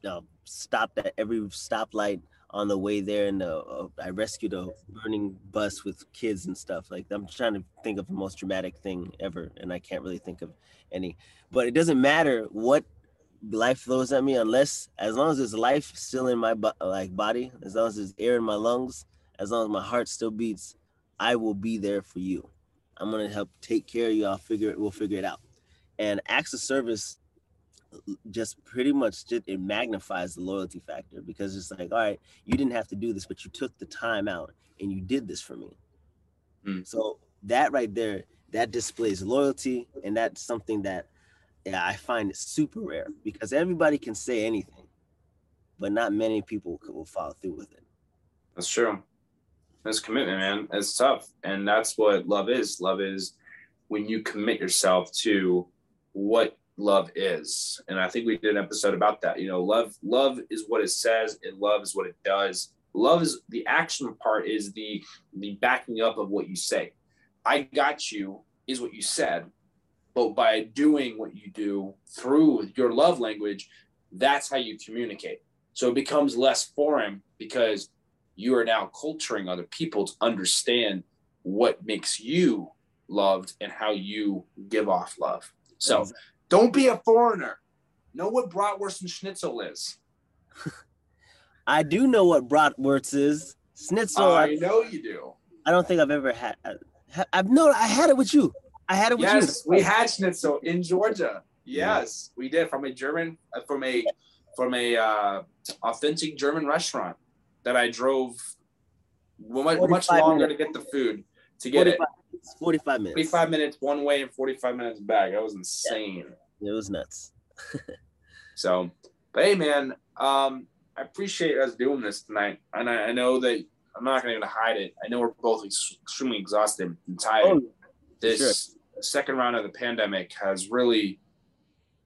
Speaker 2: uh, stopped at every stoplight on the way there, and uh, I rescued a burning bus with kids and stuff. Like I'm trying to think of the most dramatic thing ever, and I can't really think of any. But it doesn't matter what life throws at me, unless as long as there's life still in my like body, as long as there's air in my lungs, as long as my heart still beats, I will be there for you. I'm gonna help take care of you. I'll figure it. We'll figure it out. And acts of service just pretty much just, it magnifies the loyalty factor because it's like, all right, you didn't have to do this, but you took the time out and you did this for me. Mm. So that right there, that displays loyalty, and that's something that yeah, I find it super rare because everybody can say anything, but not many people will follow through with it.
Speaker 1: That's true. That's commitment, man. It's tough, and that's what love is. Love is when you commit yourself to what love is. And i think we did an episode about that you know love love is what it says and love is what it does. Love is the action part is the the backing up of what you say. I got you is what you said but by doing what you do through your love language that's how you communicate. So it becomes less foreign because you are now culturing other people to understand what makes you loved and how you give off love. So don't be a foreigner. Know what bratwurst and schnitzel is.
Speaker 2: I do know what bratwurst is. Schnitzel.
Speaker 1: I, I know you do.
Speaker 2: I don't think I've ever had. I, I've no. I had it with you. I had it with
Speaker 1: yes,
Speaker 2: you.
Speaker 1: Yes, we had schnitzel in Georgia. Yes, we did from a German, uh, from a, from a uh, authentic German restaurant that I drove much, much longer minutes. to get the food to get 45,
Speaker 2: it. 45 minutes.
Speaker 1: 45 minutes one way and 45 minutes back. That was insane. Yeah.
Speaker 2: It was nuts.
Speaker 1: so, but hey, man, um, I appreciate us doing this tonight, and I, I know that I'm not going to hide it. I know we're both ex- extremely exhausted and tired. Oh, this sure. second round of the pandemic has really,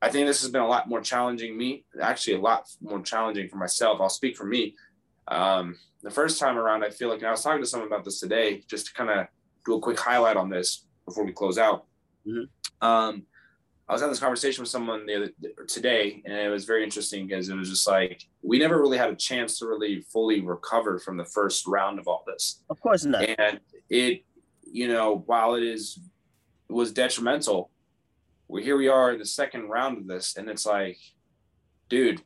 Speaker 1: I think this has been a lot more challenging me. Actually, a lot more challenging for myself. I'll speak for me. Um, the first time around, I feel like I was talking to someone about this today, just to kind of do a quick highlight on this before we close out. Mm-hmm. Um, I was having this conversation with someone the other today, and it was very interesting because it was just like we never really had a chance to really fully recover from the first round of all this.
Speaker 2: Of course not.
Speaker 1: And it, you know, while it is it was detrimental, we here we are in the second round of this, and it's like, dude,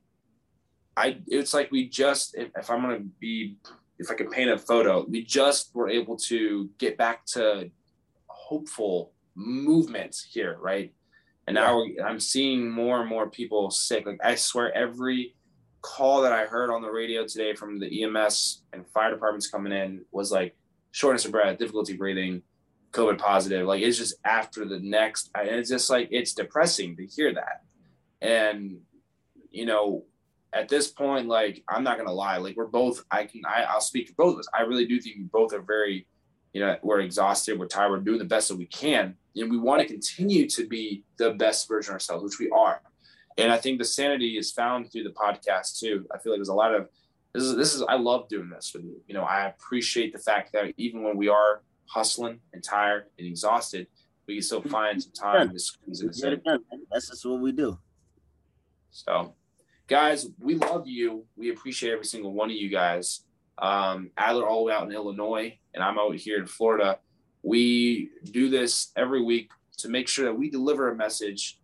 Speaker 1: I it's like we just if, if I'm gonna be if I could paint a photo, we just were able to get back to hopeful movement here, right? And now I'm seeing more and more people sick. Like I swear, every call that I heard on the radio today from the EMS and fire departments coming in was like shortness of breath, difficulty breathing, COVID positive. Like it's just after the next, and it's just like it's depressing to hear that. And you know, at this point, like I'm not gonna lie, like we're both. I can. I, I'll speak for both of us. I really do think we both are very, you know, we're exhausted. We're tired. We're doing the best that we can and we want to continue to be the best version of ourselves, which we are. And I think the sanity is found through the podcast too. I feel like there's a lot of this is this is I love doing this with you. You know, I appreciate the fact that even when we are hustling and tired and exhausted, we can still find some time to squeeze
Speaker 2: it. That's just what we do.
Speaker 1: So, guys, we love you. We appreciate every single one of you guys. Um, Adler all the way out in Illinois, and I'm out here in Florida. We do this every week to make sure that we deliver a message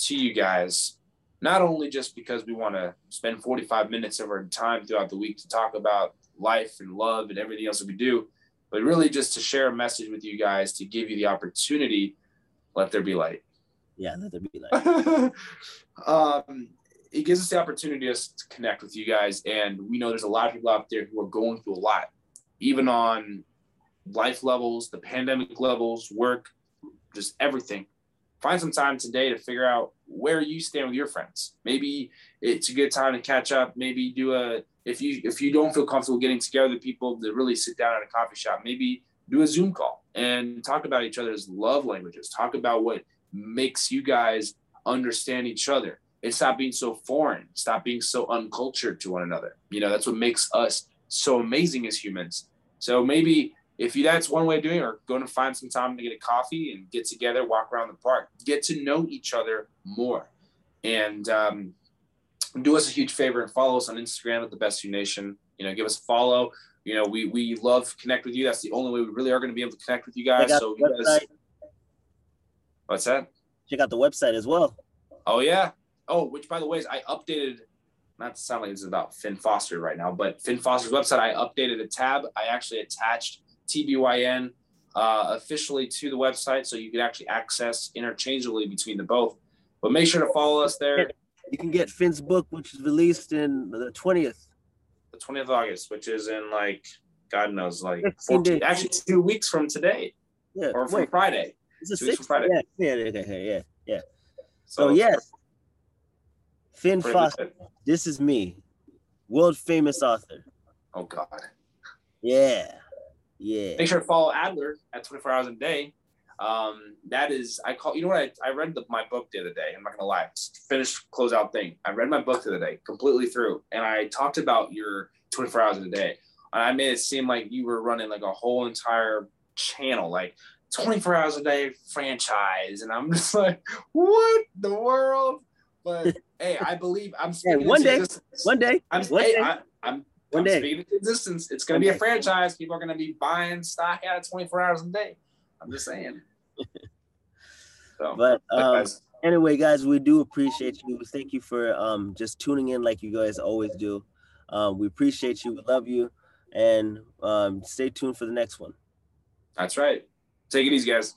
Speaker 1: to you guys, not only just because we want to spend 45 minutes of our time throughout the week to talk about life and love and everything else that we do, but really just to share a message with you guys to give you the opportunity, let there be light.
Speaker 2: Yeah, let there be light.
Speaker 1: um, it gives us the opportunity to connect with you guys. And we know there's a lot of people out there who are going through a lot, even on life levels, the pandemic levels, work, just everything. Find some time today to figure out where you stand with your friends. Maybe it's a good time to catch up. Maybe do a if you if you don't feel comfortable getting together with people to really sit down at a coffee shop, maybe do a Zoom call and talk about each other's love languages. Talk about what makes you guys understand each other. And stop being so foreign. Stop being so uncultured to one another. You know, that's what makes us so amazing as humans. So maybe if you that's one way of doing it, or going to find some time to get a coffee and get together, walk around the park, get to know each other more, and um, do us a huge favor and follow us on Instagram at the Best You Nation. You know, give us a follow. You know, we we love connect with you. That's the only way we really are going to be able to connect with you guys. So you guys, what's that?
Speaker 2: Check out the website as well.
Speaker 1: Oh yeah. Oh, which by the way is I updated. Not to sound like this is about Finn Foster right now, but Finn Foster's website. I updated a tab. I actually attached TBYN uh, officially to the website, so you can actually access interchangeably between the both. But make sure to follow us there.
Speaker 2: You can get Finn's book, which is released in the twentieth.
Speaker 1: The twentieth of August, which is in like God knows, like 14, actually two weeks from today.
Speaker 2: Yeah.
Speaker 1: Or from wait, Friday.
Speaker 2: It's a six Friday. Yeah, yeah, yeah, yeah, yeah. So, so yes, Finn Foster. This is me, world famous author.
Speaker 1: Oh God.
Speaker 2: Yeah. Yeah.
Speaker 1: Make sure to follow Adler at 24 hours a day. Um, that is, I call, you know what? I, I read the, my book the other day. I'm not going to lie. Finished closeout thing. I read my book the other day completely through. And I talked about your 24 hours a day. And I made it seem like you were running like a whole entire channel, like 24 hours a day franchise. And I'm just like, what the world? But hey, I believe I'm
Speaker 2: hey, one day, one day,
Speaker 1: I'm,
Speaker 2: one
Speaker 1: hey,
Speaker 2: day.
Speaker 1: I, I'm one I'm day. speaking to existence. It's going to be a franchise. People are going to be buying stock out of 24 hours a day. I'm just saying.
Speaker 2: So, but um, anyway, guys, we do appreciate you. Thank you for um, just tuning in like you guys always do. Um, we appreciate you. We love you. And um, stay tuned for the next one.
Speaker 1: That's right. Take it easy, guys.